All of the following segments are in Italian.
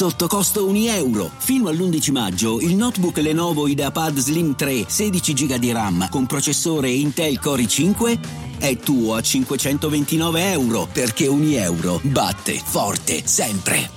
sotto costo 1 euro. Fino all'11 maggio il notebook Lenovo IdeaPad Slim 3 16 GB di RAM con processore Intel Core i5 è tuo a 529 euro perché 1 euro batte forte sempre.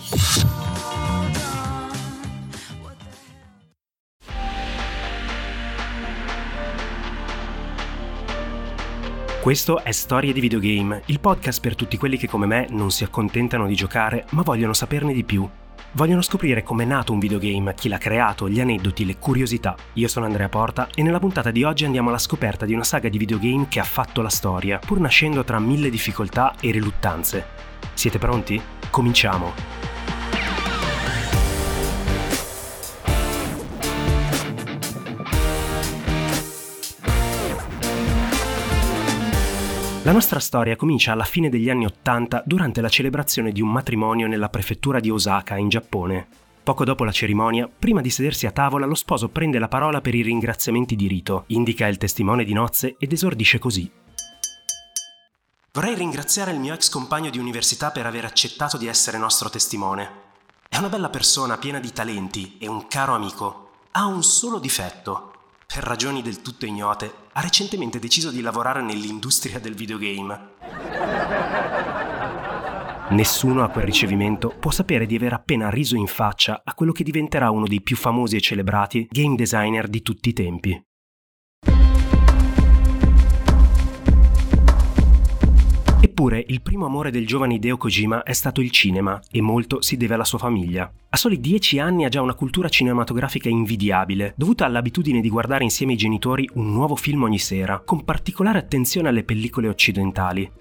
Questo è Storie di Videogame, il podcast per tutti quelli che come me non si accontentano di giocare ma vogliono saperne di più. Vogliono scoprire com'è nato un videogame, chi l'ha creato, gli aneddoti, le curiosità. Io sono Andrea Porta e nella puntata di oggi andiamo alla scoperta di una saga di videogame che ha fatto la storia, pur nascendo tra mille difficoltà e riluttanze. Siete pronti? Cominciamo! La nostra storia comincia alla fine degli anni Ottanta durante la celebrazione di un matrimonio nella prefettura di Osaka, in Giappone. Poco dopo la cerimonia, prima di sedersi a tavola, lo sposo prende la parola per i ringraziamenti di rito, indica il testimone di nozze ed esordisce così. Vorrei ringraziare il mio ex compagno di università per aver accettato di essere nostro testimone. È una bella persona piena di talenti e un caro amico. Ha un solo difetto per ragioni del tutto ignote, ha recentemente deciso di lavorare nell'industria del videogame. Nessuno a quel ricevimento può sapere di aver appena riso in faccia a quello che diventerà uno dei più famosi e celebrati game designer di tutti i tempi. Eppure il primo amore del giovane Hideo Kojima è stato il cinema e molto si deve alla sua famiglia. A soli dieci anni ha già una cultura cinematografica invidiabile, dovuta all'abitudine di guardare insieme ai genitori un nuovo film ogni sera, con particolare attenzione alle pellicole occidentali.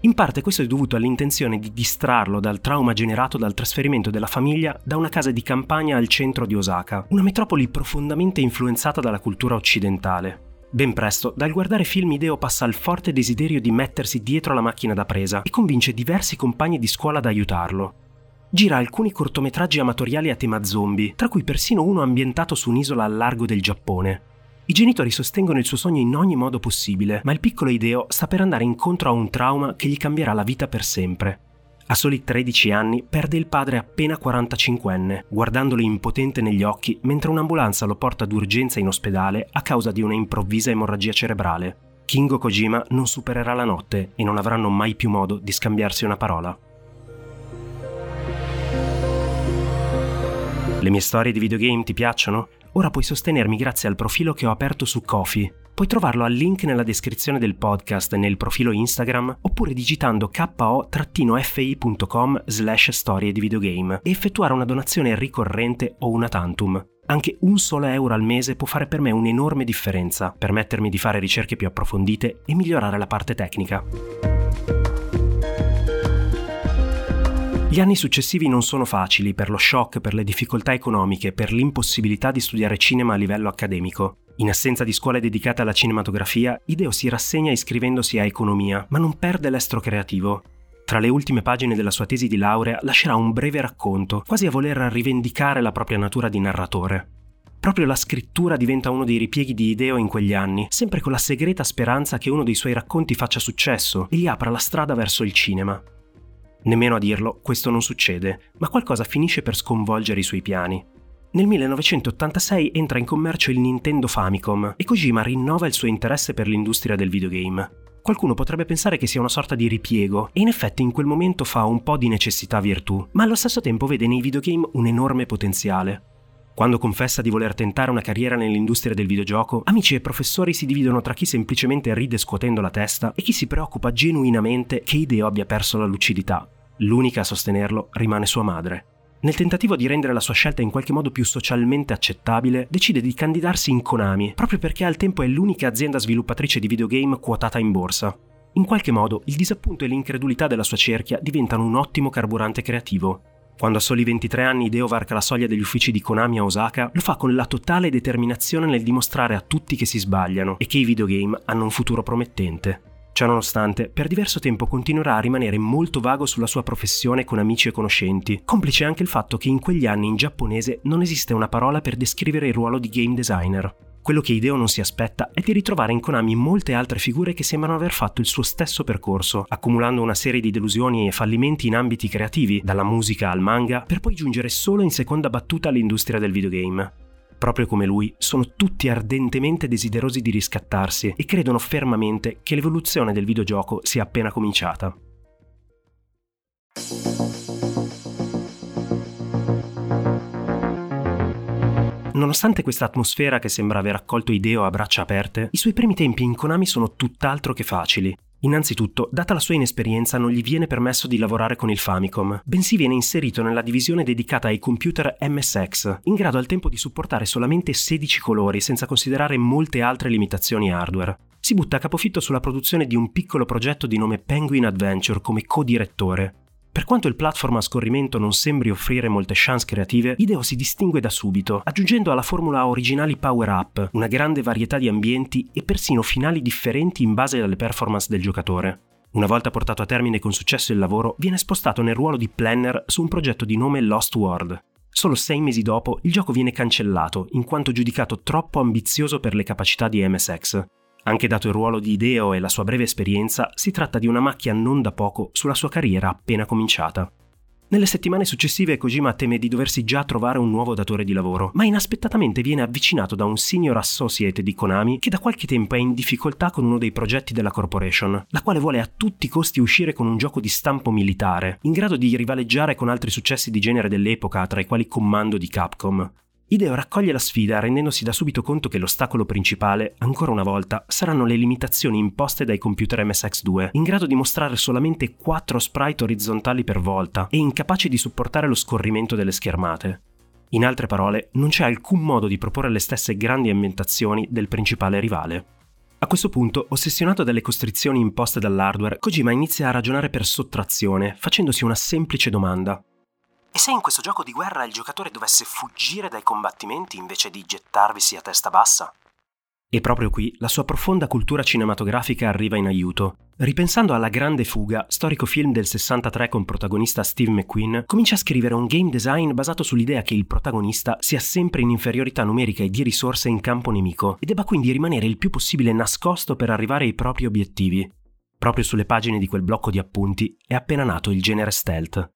In parte questo è dovuto all'intenzione di distrarlo dal trauma generato dal trasferimento della famiglia da una casa di campagna al centro di Osaka, una metropoli profondamente influenzata dalla cultura occidentale. Ben presto, dal guardare film Ideo passa al forte desiderio di mettersi dietro la macchina da presa e convince diversi compagni di scuola ad aiutarlo. Gira alcuni cortometraggi amatoriali a tema zombie, tra cui persino uno ambientato su un'isola al largo del Giappone. I genitori sostengono il suo sogno in ogni modo possibile, ma il piccolo Ideo sta per andare incontro a un trauma che gli cambierà la vita per sempre. A soli 13 anni perde il padre appena 45enne, guardandolo impotente negli occhi mentre un'ambulanza lo porta d'urgenza in ospedale a causa di una improvvisa emorragia cerebrale. Kingo Kojima non supererà la notte e non avranno mai più modo di scambiarsi una parola. Le mie storie di videogame ti piacciono? Ora puoi sostenermi grazie al profilo che ho aperto su Kofi Puoi trovarlo al link nella descrizione del podcast nel profilo Instagram oppure digitando ko-fi.com slash storie di videogame e effettuare una donazione ricorrente o una tantum. Anche un solo euro al mese può fare per me un'enorme differenza, permettermi di fare ricerche più approfondite e migliorare la parte tecnica. Gli anni successivi non sono facili per lo shock, per le difficoltà economiche, per l'impossibilità di studiare cinema a livello accademico. In assenza di scuole dedicate alla cinematografia, Ideo si rassegna iscrivendosi a economia, ma non perde l'estro creativo. Tra le ultime pagine della sua tesi di laurea lascerà un breve racconto, quasi a voler rivendicare la propria natura di narratore. Proprio la scrittura diventa uno dei ripieghi di Ideo in quegli anni, sempre con la segreta speranza che uno dei suoi racconti faccia successo e gli apra la strada verso il cinema. Nemmeno a dirlo, questo non succede, ma qualcosa finisce per sconvolgere i suoi piani. Nel 1986 entra in commercio il Nintendo Famicom e Kojima rinnova il suo interesse per l'industria del videogame. Qualcuno potrebbe pensare che sia una sorta di ripiego e in effetti in quel momento fa un po' di necessità virtù, ma allo stesso tempo vede nei videogame un enorme potenziale. Quando confessa di voler tentare una carriera nell'industria del videogioco, amici e professori si dividono tra chi semplicemente ride scuotendo la testa e chi si preoccupa genuinamente che Hideo abbia perso la lucidità. L'unica a sostenerlo rimane sua madre. Nel tentativo di rendere la sua scelta in qualche modo più socialmente accettabile, decide di candidarsi in Konami, proprio perché al tempo è l'unica azienda sviluppatrice di videogame quotata in borsa. In qualche modo, il disappunto e l'incredulità della sua cerchia diventano un ottimo carburante creativo. Quando a soli 23 anni Hideo varca la soglia degli uffici di Konami a Osaka, lo fa con la totale determinazione nel dimostrare a tutti che si sbagliano e che i videogame hanno un futuro promettente. Ciononostante, per diverso tempo continuerà a rimanere molto vago sulla sua professione con amici e conoscenti, complice anche il fatto che in quegli anni in giapponese non esiste una parola per descrivere il ruolo di game designer. Quello che Hideo non si aspetta è di ritrovare in Konami molte altre figure che sembrano aver fatto il suo stesso percorso, accumulando una serie di delusioni e fallimenti in ambiti creativi, dalla musica al manga, per poi giungere solo in seconda battuta all'industria del videogame. Proprio come lui, sono tutti ardentemente desiderosi di riscattarsi e credono fermamente che l'evoluzione del videogioco sia appena cominciata. Nonostante questa atmosfera che sembra aver accolto Ideo a braccia aperte, i suoi primi tempi in Konami sono tutt'altro che facili. Innanzitutto, data la sua inesperienza, non gli viene permesso di lavorare con il Famicom, bensì viene inserito nella divisione dedicata ai computer MSX, in grado al tempo di supportare solamente 16 colori senza considerare molte altre limitazioni hardware. Si butta a capofitto sulla produzione di un piccolo progetto di nome Penguin Adventure come co-direttore, per quanto il platform a scorrimento non sembri offrire molte chance creative, Ideo si distingue da subito, aggiungendo alla formula originali power-up, una grande varietà di ambienti e persino finali differenti in base alle performance del giocatore. Una volta portato a termine con successo il lavoro, viene spostato nel ruolo di planner su un progetto di nome Lost World. Solo sei mesi dopo il gioco viene cancellato, in quanto giudicato troppo ambizioso per le capacità di MSX. Anche dato il ruolo di Ideo e la sua breve esperienza, si tratta di una macchia non da poco sulla sua carriera appena cominciata. Nelle settimane successive Kojima teme di doversi già trovare un nuovo datore di lavoro, ma inaspettatamente viene avvicinato da un senior associate di Konami che da qualche tempo è in difficoltà con uno dei progetti della corporation, la quale vuole a tutti i costi uscire con un gioco di stampo militare, in grado di rivaleggiare con altri successi di genere dell'epoca, tra i quali Commando di Capcom. Ideo raccoglie la sfida rendendosi da subito conto che l'ostacolo principale, ancora una volta, saranno le limitazioni imposte dai computer MSX2, in grado di mostrare solamente 4 sprite orizzontali per volta e incapaci di supportare lo scorrimento delle schermate. In altre parole, non c'è alcun modo di proporre le stesse grandi ambientazioni del principale rivale. A questo punto, ossessionato dalle costrizioni imposte dall'hardware, Kojima inizia a ragionare per sottrazione, facendosi una semplice domanda. E se in questo gioco di guerra il giocatore dovesse fuggire dai combattimenti invece di gettarvisi a testa bassa? E proprio qui la sua profonda cultura cinematografica arriva in aiuto. Ripensando alla Grande Fuga, storico film del 63 con protagonista Steve McQueen, comincia a scrivere un game design basato sull'idea che il protagonista sia sempre in inferiorità numerica e di risorse in campo nemico e debba quindi rimanere il più possibile nascosto per arrivare ai propri obiettivi. Proprio sulle pagine di quel blocco di appunti è appena nato il genere stealth.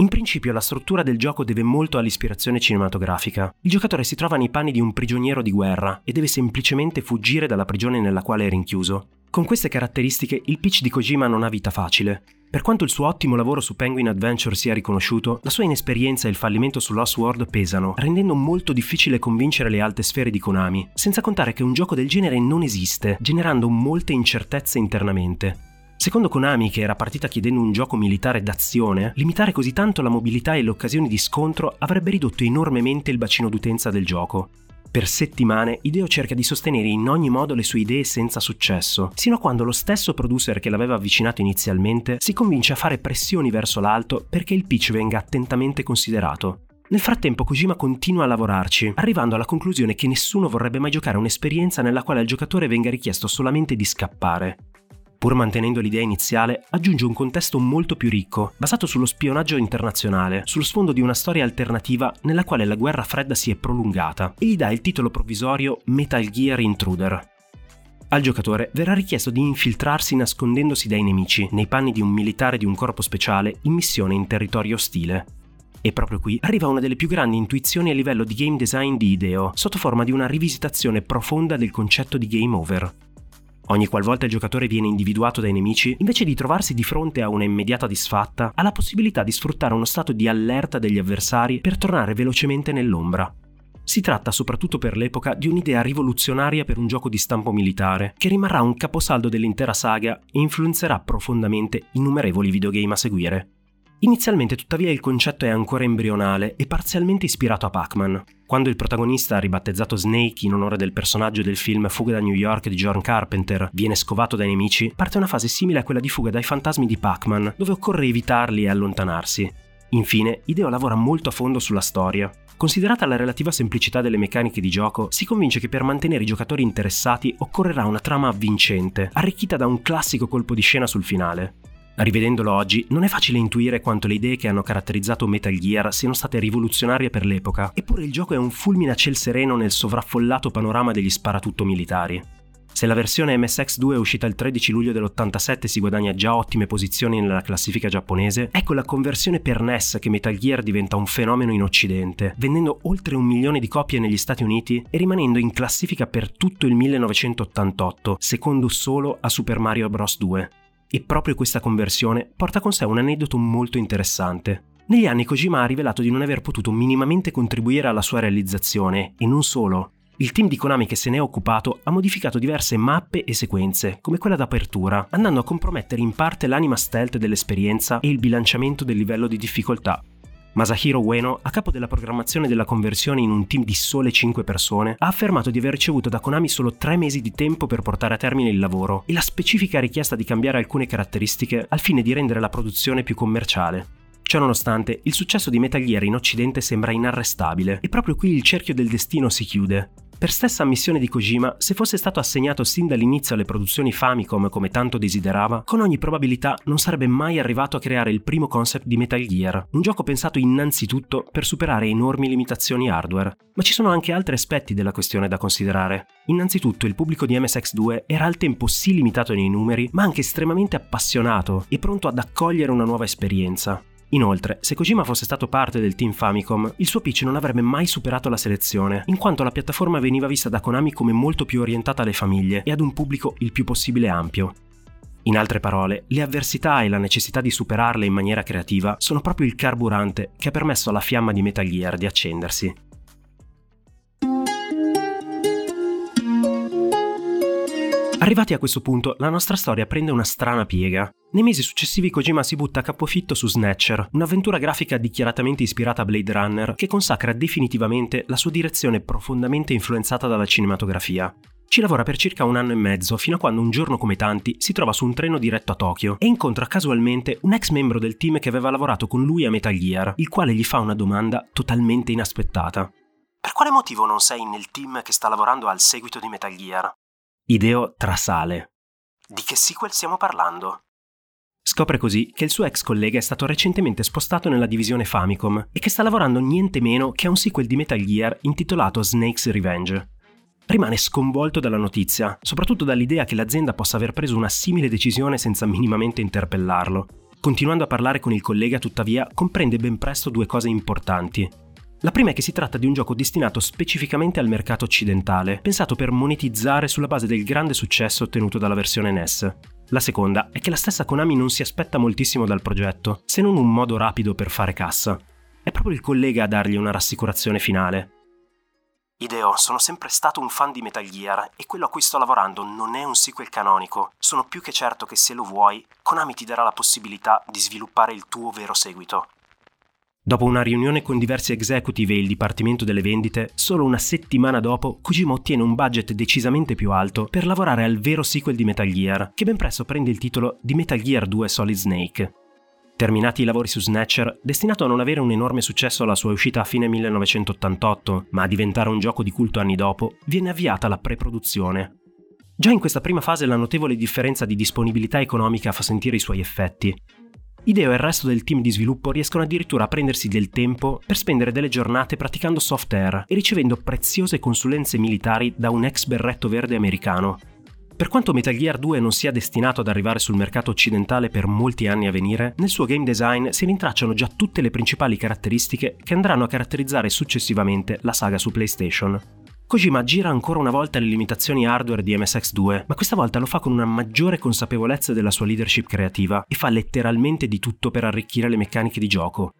In principio la struttura del gioco deve molto all'ispirazione cinematografica. Il giocatore si trova nei panni di un prigioniero di guerra e deve semplicemente fuggire dalla prigione nella quale è rinchiuso. Con queste caratteristiche il pitch di Kojima non ha vita facile. Per quanto il suo ottimo lavoro su Penguin Adventure sia riconosciuto, la sua inesperienza e il fallimento su Lost World pesano, rendendo molto difficile convincere le alte sfere di Konami, senza contare che un gioco del genere non esiste, generando molte incertezze internamente. Secondo Konami, che era partita chiedendo un gioco militare d'azione, limitare così tanto la mobilità e le occasioni di scontro avrebbe ridotto enormemente il bacino d'utenza del gioco. Per settimane Ideo cerca di sostenere in ogni modo le sue idee senza successo, sino a quando lo stesso producer che l'aveva avvicinato inizialmente si convince a fare pressioni verso l'alto perché il pitch venga attentamente considerato. Nel frattempo Kojima continua a lavorarci, arrivando alla conclusione che nessuno vorrebbe mai giocare un'esperienza nella quale al giocatore venga richiesto solamente di scappare. Pur mantenendo l'idea iniziale, aggiunge un contesto molto più ricco, basato sullo spionaggio internazionale, sullo sfondo di una storia alternativa nella quale la guerra fredda si è prolungata, e gli dà il titolo provvisorio Metal Gear Intruder. Al giocatore verrà richiesto di infiltrarsi nascondendosi dai nemici, nei panni di un militare di un corpo speciale in missione in territorio ostile. E proprio qui arriva una delle più grandi intuizioni a livello di game design di Ideo, sotto forma di una rivisitazione profonda del concetto di game over. Ogni qualvolta il giocatore viene individuato dai nemici, invece di trovarsi di fronte a una immediata disfatta, ha la possibilità di sfruttare uno stato di allerta degli avversari per tornare velocemente nell'ombra. Si tratta soprattutto per l'epoca di un'idea rivoluzionaria per un gioco di stampo militare, che rimarrà un caposaldo dell'intera saga e influenzerà profondamente innumerevoli videogame a seguire. Inizialmente tuttavia il concetto è ancora embrionale e parzialmente ispirato a Pac-Man. Quando il protagonista, ribattezzato Snake in onore del personaggio del film Fuga da New York di John Carpenter, viene scovato dai nemici, parte una fase simile a quella di fuga dai fantasmi di Pac-Man, dove occorre evitarli e allontanarsi. Infine, Ideo lavora molto a fondo sulla storia. Considerata la relativa semplicità delle meccaniche di gioco, si convince che per mantenere i giocatori interessati occorrerà una trama avvincente, arricchita da un classico colpo di scena sul finale. Rivedendolo oggi, non è facile intuire quanto le idee che hanno caratterizzato Metal Gear siano state rivoluzionarie per l'epoca, eppure il gioco è un fulmine a ciel sereno nel sovraffollato panorama degli sparatutto militari. Se la versione MSX2 è uscita il 13 luglio dell'87 si guadagna già ottime posizioni nella classifica giapponese, ecco la conversione per NES che Metal Gear diventa un fenomeno in occidente, vendendo oltre un milione di copie negli Stati Uniti e rimanendo in classifica per tutto il 1988, secondo solo a Super Mario Bros. 2. E proprio questa conversione porta con sé un aneddoto molto interessante. Negli anni Kojima ha rivelato di non aver potuto minimamente contribuire alla sua realizzazione, e non solo. Il team di Konami che se ne è occupato ha modificato diverse mappe e sequenze, come quella d'apertura, andando a compromettere in parte l'anima stealth dell'esperienza e il bilanciamento del livello di difficoltà, Masahiro Ueno, a capo della programmazione della conversione in un team di sole 5 persone, ha affermato di aver ricevuto da Konami solo 3 mesi di tempo per portare a termine il lavoro e la specifica richiesta di cambiare alcune caratteristiche al fine di rendere la produzione più commerciale. Ciononostante, il successo di Metal Gear in Occidente sembra inarrestabile e proprio qui il cerchio del destino si chiude. Per stessa ammissione di Kojima, se fosse stato assegnato sin dall'inizio alle produzioni Famicom come tanto desiderava, con ogni probabilità non sarebbe mai arrivato a creare il primo concept di Metal Gear, un gioco pensato innanzitutto per superare enormi limitazioni hardware. Ma ci sono anche altri aspetti della questione da considerare. Innanzitutto il pubblico di MSX2 era al tempo sì limitato nei numeri, ma anche estremamente appassionato e pronto ad accogliere una nuova esperienza. Inoltre, se Kojima fosse stato parte del team Famicom, il suo pitch non avrebbe mai superato la selezione, in quanto la piattaforma veniva vista da Konami come molto più orientata alle famiglie e ad un pubblico il più possibile ampio. In altre parole, le avversità e la necessità di superarle in maniera creativa sono proprio il carburante che ha permesso alla fiamma di Metal Gear di accendersi. Arrivati a questo punto, la nostra storia prende una strana piega. Nei mesi successivi Kojima si butta a capofitto su Snatcher, un'avventura grafica dichiaratamente ispirata a Blade Runner che consacra definitivamente la sua direzione profondamente influenzata dalla cinematografia. Ci lavora per circa un anno e mezzo, fino a quando un giorno come tanti si trova su un treno diretto a Tokyo e incontra casualmente un ex membro del team che aveva lavorato con lui a Metal Gear, il quale gli fa una domanda totalmente inaspettata. Per quale motivo non sei nel team che sta lavorando al seguito di Metal Gear? Ideo trasale. Di che sequel stiamo parlando? Scopre così che il suo ex collega è stato recentemente spostato nella divisione Famicom e che sta lavorando niente meno che a un sequel di Metal Gear intitolato Snake's Revenge. Rimane sconvolto dalla notizia, soprattutto dall'idea che l'azienda possa aver preso una simile decisione senza minimamente interpellarlo. Continuando a parlare con il collega, tuttavia, comprende ben presto due cose importanti. La prima è che si tratta di un gioco destinato specificamente al mercato occidentale, pensato per monetizzare sulla base del grande successo ottenuto dalla versione NES. La seconda è che la stessa Konami non si aspetta moltissimo dal progetto, se non un modo rapido per fare cassa. È proprio il collega a dargli una rassicurazione finale. Ideo, sono sempre stato un fan di Metal Gear e quello a cui sto lavorando non è un sequel canonico. Sono più che certo che se lo vuoi, Konami ti darà la possibilità di sviluppare il tuo vero seguito. Dopo una riunione con diversi executive e il Dipartimento delle Vendite, solo una settimana dopo Kojima ottiene un budget decisamente più alto per lavorare al vero sequel di Metal Gear, che ben presto prende il titolo di Metal Gear 2 Solid Snake. Terminati i lavori su Snatcher, destinato a non avere un enorme successo alla sua uscita a fine 1988, ma a diventare un gioco di culto anni dopo, viene avviata la pre-produzione. Già in questa prima fase la notevole differenza di disponibilità economica fa sentire i suoi effetti. Ideo e il resto del team di sviluppo riescono addirittura a prendersi del tempo per spendere delle giornate praticando soft air e ricevendo preziose consulenze militari da un ex berretto verde americano. Per quanto Metal Gear 2 non sia destinato ad arrivare sul mercato occidentale per molti anni a venire, nel suo game design si rintracciano già tutte le principali caratteristiche che andranno a caratterizzare successivamente la saga su PlayStation. Kojima gira ancora una volta le limitazioni hardware di MSX2, ma questa volta lo fa con una maggiore consapevolezza della sua leadership creativa e fa letteralmente di tutto per arricchire le meccaniche di gioco.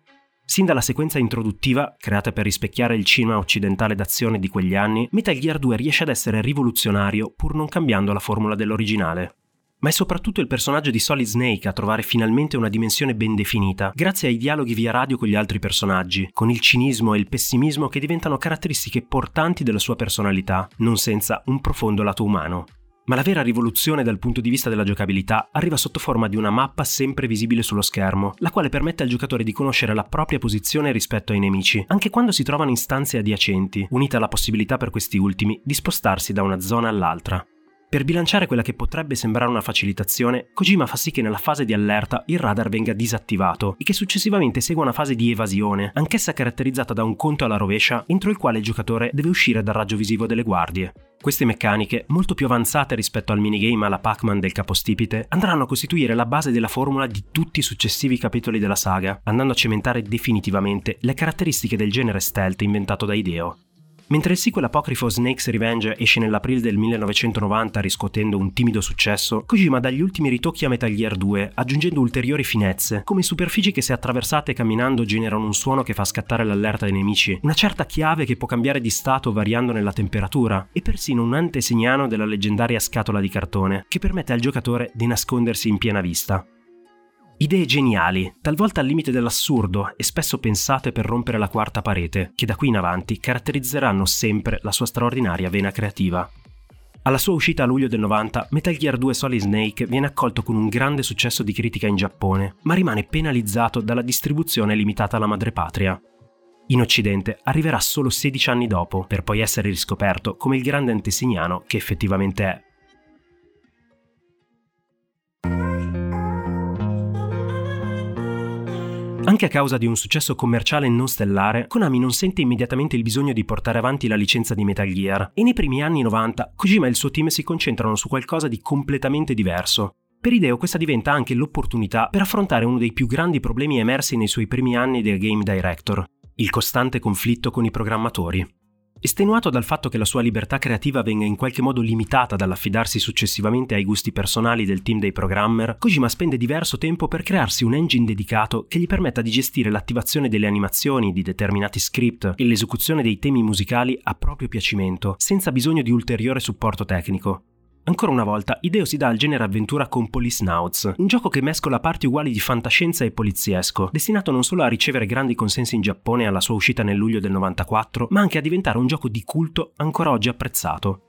Sin dalla sequenza introduttiva, creata per rispecchiare il cinema occidentale d'azione di quegli anni, Metal Gear 2 riesce ad essere rivoluzionario pur non cambiando la formula dell'originale ma è soprattutto il personaggio di Solid Snake a trovare finalmente una dimensione ben definita, grazie ai dialoghi via radio con gli altri personaggi, con il cinismo e il pessimismo che diventano caratteristiche portanti della sua personalità, non senza un profondo lato umano. Ma la vera rivoluzione dal punto di vista della giocabilità arriva sotto forma di una mappa sempre visibile sullo schermo, la quale permette al giocatore di conoscere la propria posizione rispetto ai nemici, anche quando si trovano in stanze adiacenti, unita alla possibilità per questi ultimi di spostarsi da una zona all'altra. Per bilanciare quella che potrebbe sembrare una facilitazione, Kojima fa sì che nella fase di allerta il radar venga disattivato e che successivamente segua una fase di evasione, anch'essa caratterizzata da un conto alla rovescia entro il quale il giocatore deve uscire dal raggio visivo delle guardie. Queste meccaniche, molto più avanzate rispetto al minigame alla Pac-Man del capostipite, andranno a costituire la base della formula di tutti i successivi capitoli della saga, andando a cementare definitivamente le caratteristiche del genere stealth inventato da Ideo. Mentre il sequel apocrifo Snake's Revenge esce nell'aprile del 1990 riscuotendo un timido successo, Kojima dà gli ultimi ritocchi a Metal Gear 2, aggiungendo ulteriori finezze, come superfici che se attraversate camminando generano un suono che fa scattare l'allerta dei nemici, una certa chiave che può cambiare di stato variando nella temperatura, e persino un antesignano della leggendaria scatola di cartone, che permette al giocatore di nascondersi in piena vista. Idee geniali, talvolta al limite dell'assurdo e spesso pensate per rompere la quarta parete, che da qui in avanti caratterizzeranno sempre la sua straordinaria vena creativa. Alla sua uscita a luglio del 90, Metal Gear 2 Solid Snake viene accolto con un grande successo di critica in Giappone, ma rimane penalizzato dalla distribuzione limitata alla madrepatria. In Occidente arriverà solo 16 anni dopo, per poi essere riscoperto come il grande antesignano che effettivamente è. Anche a causa di un successo commerciale non stellare, Konami non sente immediatamente il bisogno di portare avanti la licenza di Metal Gear e nei primi anni 90 Kojima e il suo team si concentrano su qualcosa di completamente diverso. Per Ideo questa diventa anche l'opportunità per affrontare uno dei più grandi problemi emersi nei suoi primi anni da game director, il costante conflitto con i programmatori. Estenuato dal fatto che la sua libertà creativa venga in qualche modo limitata dall'affidarsi successivamente ai gusti personali del team dei programmer, Kojima spende diverso tempo per crearsi un engine dedicato che gli permetta di gestire l'attivazione delle animazioni di determinati script e l'esecuzione dei temi musicali a proprio piacimento, senza bisogno di ulteriore supporto tecnico. Ancora una volta, Ideo si dà al genere avventura con Policenauts, un gioco che mescola parti uguali di fantascienza e poliziesco, destinato non solo a ricevere grandi consensi in Giappone alla sua uscita nel luglio del 94, ma anche a diventare un gioco di culto ancora oggi apprezzato.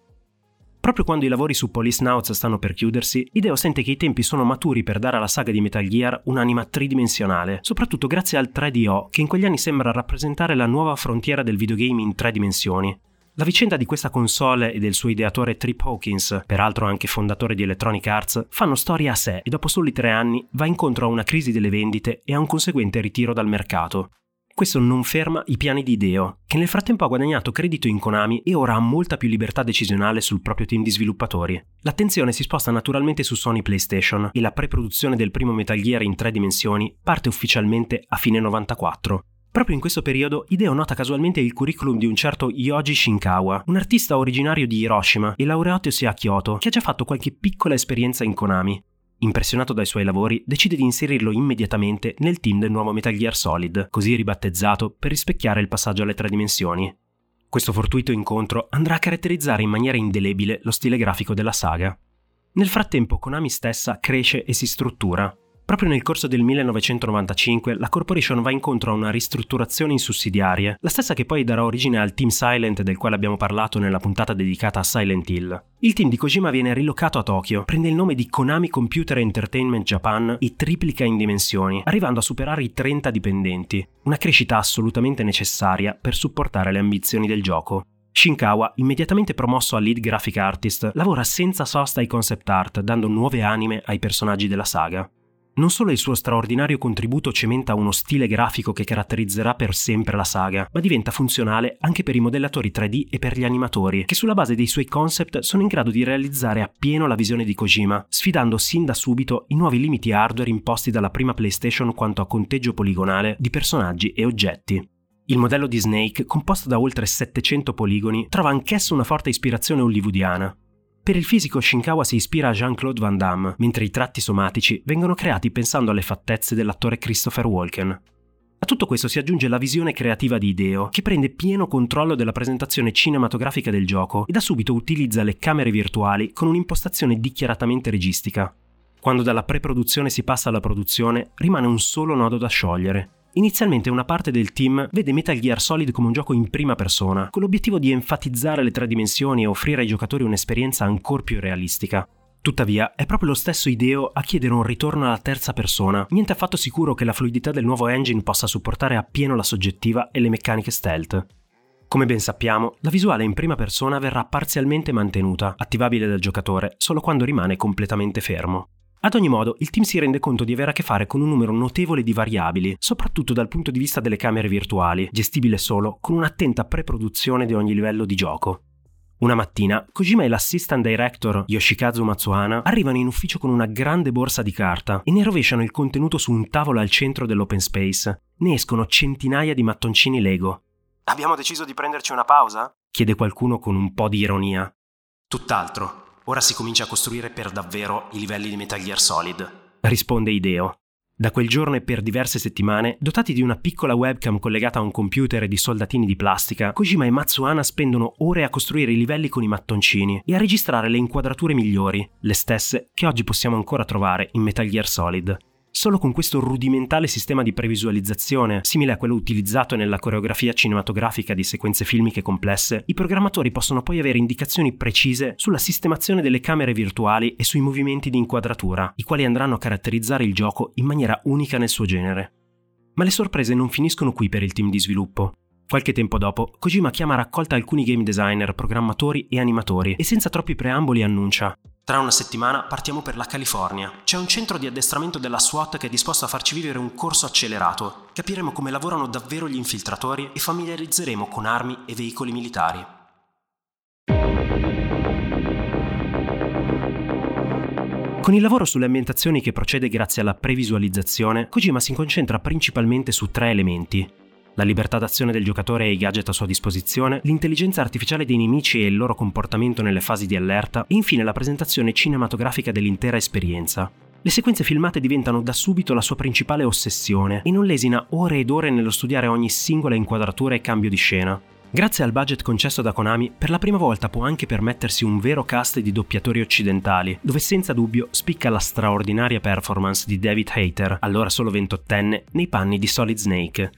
Proprio quando i lavori su Policenauts stanno per chiudersi, Ideo sente che i tempi sono maturi per dare alla saga di Metal Gear un'anima tridimensionale, soprattutto grazie al 3DO, che in quegli anni sembra rappresentare la nuova frontiera del videogame in tre dimensioni. La vicenda di questa console e del suo ideatore Trip Hawkins, peraltro anche fondatore di Electronic Arts, fanno storia a sé e dopo soli tre anni va incontro a una crisi delle vendite e a un conseguente ritiro dal mercato. Questo non ferma i piani di Ideo, che nel frattempo ha guadagnato credito in Konami e ora ha molta più libertà decisionale sul proprio team di sviluppatori. L'attenzione si sposta naturalmente su Sony PlayStation e la pre-produzione del primo Metal Gear in tre dimensioni parte ufficialmente a fine 94, Proprio in questo periodo Hideo nota casualmente il curriculum di un certo Yoji Shinkawa, un artista originario di Hiroshima e laureatosi a Kyoto, che ha già fatto qualche piccola esperienza in Konami. Impressionato dai suoi lavori, decide di inserirlo immediatamente nel team del nuovo Metal Gear Solid, così ribattezzato per rispecchiare il passaggio alle tre dimensioni. Questo fortuito incontro andrà a caratterizzare in maniera indelebile lo stile grafico della saga. Nel frattempo Konami stessa cresce e si struttura, Proprio nel corso del 1995 la corporation va incontro a una ristrutturazione in sussidiarie, la stessa che poi darà origine al Team Silent del quale abbiamo parlato nella puntata dedicata a Silent Hill. Il team di Kojima viene rilocato a Tokyo, prende il nome di Konami Computer Entertainment Japan e triplica in dimensioni, arrivando a superare i 30 dipendenti, una crescita assolutamente necessaria per supportare le ambizioni del gioco. Shinkawa, immediatamente promosso a lead graphic artist, lavora senza sosta ai concept art, dando nuove anime ai personaggi della saga. Non solo il suo straordinario contributo cementa uno stile grafico che caratterizzerà per sempre la saga, ma diventa funzionale anche per i modellatori 3D e per gli animatori, che sulla base dei suoi concept sono in grado di realizzare appieno la visione di Kojima, sfidando sin da subito i nuovi limiti hardware imposti dalla prima PlayStation quanto a conteggio poligonale di personaggi e oggetti. Il modello di Snake, composto da oltre 700 poligoni, trova anch'esso una forte ispirazione hollywoodiana, per il fisico Shinkawa si ispira a Jean-Claude Van Damme, mentre i tratti somatici vengono creati pensando alle fattezze dell'attore Christopher Walken. A tutto questo si aggiunge la visione creativa di Ideo, che prende pieno controllo della presentazione cinematografica del gioco e da subito utilizza le camere virtuali con un'impostazione dichiaratamente registica. Quando dalla pre-produzione si passa alla produzione, rimane un solo nodo da sciogliere, Inizialmente una parte del team vede Metal Gear Solid come un gioco in prima persona, con l'obiettivo di enfatizzare le tre dimensioni e offrire ai giocatori un'esperienza ancora più realistica. Tuttavia, è proprio lo stesso Ideo a chiedere un ritorno alla terza persona, niente affatto sicuro che la fluidità del nuovo engine possa supportare appieno la soggettiva e le meccaniche stealth. Come ben sappiamo, la visuale in prima persona verrà parzialmente mantenuta, attivabile dal giocatore solo quando rimane completamente fermo. Ad ogni modo, il team si rende conto di avere a che fare con un numero notevole di variabili, soprattutto dal punto di vista delle camere virtuali, gestibile solo con un'attenta pre-produzione di ogni livello di gioco. Una mattina, Kojima e l'assistant director Yoshikazu Matsuhana arrivano in ufficio con una grande borsa di carta e ne rovesciano il contenuto su un tavolo al centro dell'open space. Ne escono centinaia di mattoncini Lego. Abbiamo deciso di prenderci una pausa? chiede qualcuno con un po' di ironia. Tutt'altro. Ora si comincia a costruire per davvero i livelli di Metal Gear Solid, risponde Ideo. Da quel giorno e per diverse settimane, dotati di una piccola webcam collegata a un computer e di soldatini di plastica, Kojima e Matsuhana spendono ore a costruire i livelli con i mattoncini e a registrare le inquadrature migliori, le stesse che oggi possiamo ancora trovare in Metal Gear Solid. Solo con questo rudimentale sistema di previsualizzazione, simile a quello utilizzato nella coreografia cinematografica di sequenze filmiche complesse, i programmatori possono poi avere indicazioni precise sulla sistemazione delle camere virtuali e sui movimenti di inquadratura, i quali andranno a caratterizzare il gioco in maniera unica nel suo genere. Ma le sorprese non finiscono qui per il team di sviluppo. Qualche tempo dopo, Kojima chiama a raccolta alcuni game designer, programmatori e animatori e senza troppi preamboli annuncia tra una settimana partiamo per la California. C'è un centro di addestramento della SWAT che è disposto a farci vivere un corso accelerato. Capiremo come lavorano davvero gli infiltratori e familiarizzeremo con armi e veicoli militari. Con il lavoro sulle ambientazioni che procede grazie alla previsualizzazione, Kojima si concentra principalmente su tre elementi, la libertà d'azione del giocatore e i gadget a sua disposizione, l'intelligenza artificiale dei nemici e il loro comportamento nelle fasi di allerta e infine la presentazione cinematografica dell'intera esperienza. Le sequenze filmate diventano da subito la sua principale ossessione e non lesina ore ed ore nello studiare ogni singola inquadratura e cambio di scena. Grazie al budget concesso da Konami, per la prima volta può anche permettersi un vero cast di doppiatori occidentali, dove senza dubbio spicca la straordinaria performance di David Hayter, allora solo 28enne, nei panni di Solid Snake,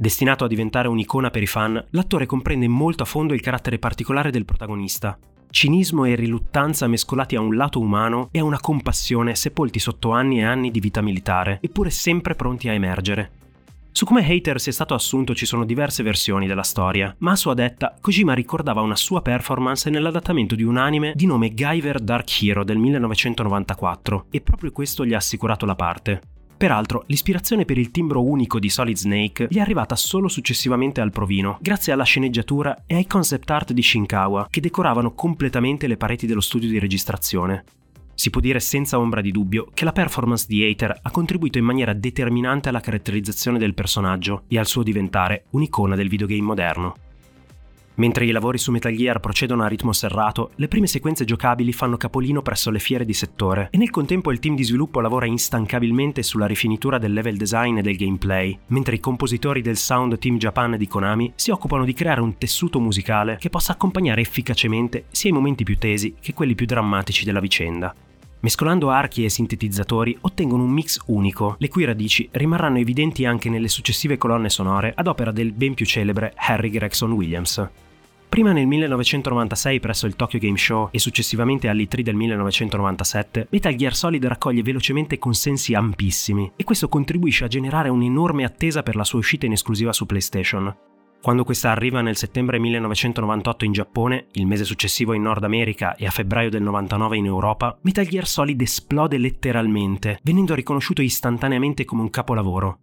Destinato a diventare un'icona per i fan, l'attore comprende molto a fondo il carattere particolare del protagonista. Cinismo e riluttanza mescolati a un lato umano e a una compassione sepolti sotto anni e anni di vita militare, eppure sempre pronti a emergere. Su come Hater sia stato assunto ci sono diverse versioni della storia, ma a sua detta Kojima ricordava una sua performance nell'adattamento di un anime di nome Guyver Dark Hero del 1994 e proprio questo gli ha assicurato la parte. Peraltro, l'ispirazione per il timbro unico di Solid Snake gli è arrivata solo successivamente al provino, grazie alla sceneggiatura e ai concept art di Shinkawa, che decoravano completamente le pareti dello studio di registrazione. Si può dire senza ombra di dubbio che la performance di Hater ha contribuito in maniera determinante alla caratterizzazione del personaggio e al suo diventare un'icona del videogame moderno. Mentre i lavori su Metal Gear procedono a ritmo serrato, le prime sequenze giocabili fanno capolino presso le fiere di settore e nel contempo il team di sviluppo lavora instancabilmente sulla rifinitura del level design e del gameplay, mentre i compositori del Sound Team Japan di Konami si occupano di creare un tessuto musicale che possa accompagnare efficacemente sia i momenti più tesi che quelli più drammatici della vicenda. Mescolando archi e sintetizzatori ottengono un mix unico, le cui radici rimarranno evidenti anche nelle successive colonne sonore ad opera del ben più celebre Harry Gregson Williams. Prima nel 1996 presso il Tokyo Game Show e successivamente all'E3 del 1997, Metal Gear Solid raccoglie velocemente consensi ampissimi e questo contribuisce a generare un'enorme attesa per la sua uscita in esclusiva su PlayStation. Quando questa arriva nel settembre 1998 in Giappone, il mese successivo in Nord America e a febbraio del 99 in Europa, Metal Gear Solid esplode letteralmente, venendo riconosciuto istantaneamente come un capolavoro.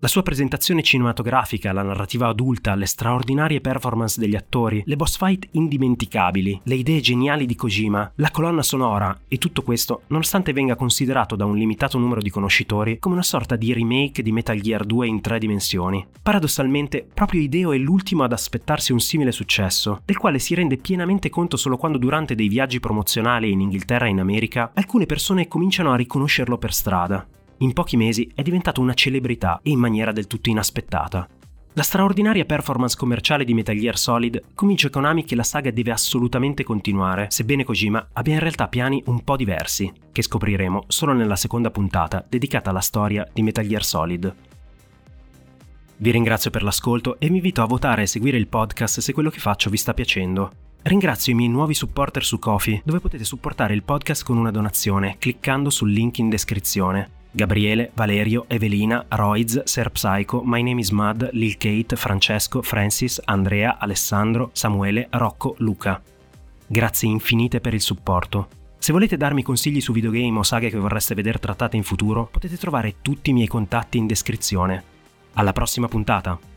La sua presentazione cinematografica, la narrativa adulta, le straordinarie performance degli attori, le boss fight indimenticabili, le idee geniali di Kojima, la colonna sonora e tutto questo, nonostante venga considerato da un limitato numero di conoscitori come una sorta di remake di Metal Gear 2 in tre dimensioni. Paradossalmente, proprio Hideo è l'ultimo ad aspettarsi un simile successo, del quale si rende pienamente conto solo quando durante dei viaggi promozionali in Inghilterra e in America alcune persone cominciano a riconoscerlo per strada in pochi mesi è diventato una celebrità e in maniera del tutto inaspettata. La straordinaria performance commerciale di Metal Gear Solid convince Konami che la saga deve assolutamente continuare, sebbene Kojima abbia in realtà piani un po' diversi, che scopriremo solo nella seconda puntata dedicata alla storia di Metal Gear Solid. Vi ringrazio per l'ascolto e vi invito a votare e seguire il podcast se quello che faccio vi sta piacendo. Ringrazio i miei nuovi supporter su Kofi, dove potete supportare il podcast con una donazione cliccando sul link in descrizione. Gabriele, Valerio, Evelina, Roiz, Ser Psycho, My Name is Mad, Lil Kate, Francesco, Francis, Andrea, Alessandro, Samuele, Rocco, Luca. Grazie infinite per il supporto. Se volete darmi consigli su videogame o saghe che vorreste vedere trattate in futuro, potete trovare tutti i miei contatti in descrizione. Alla prossima puntata!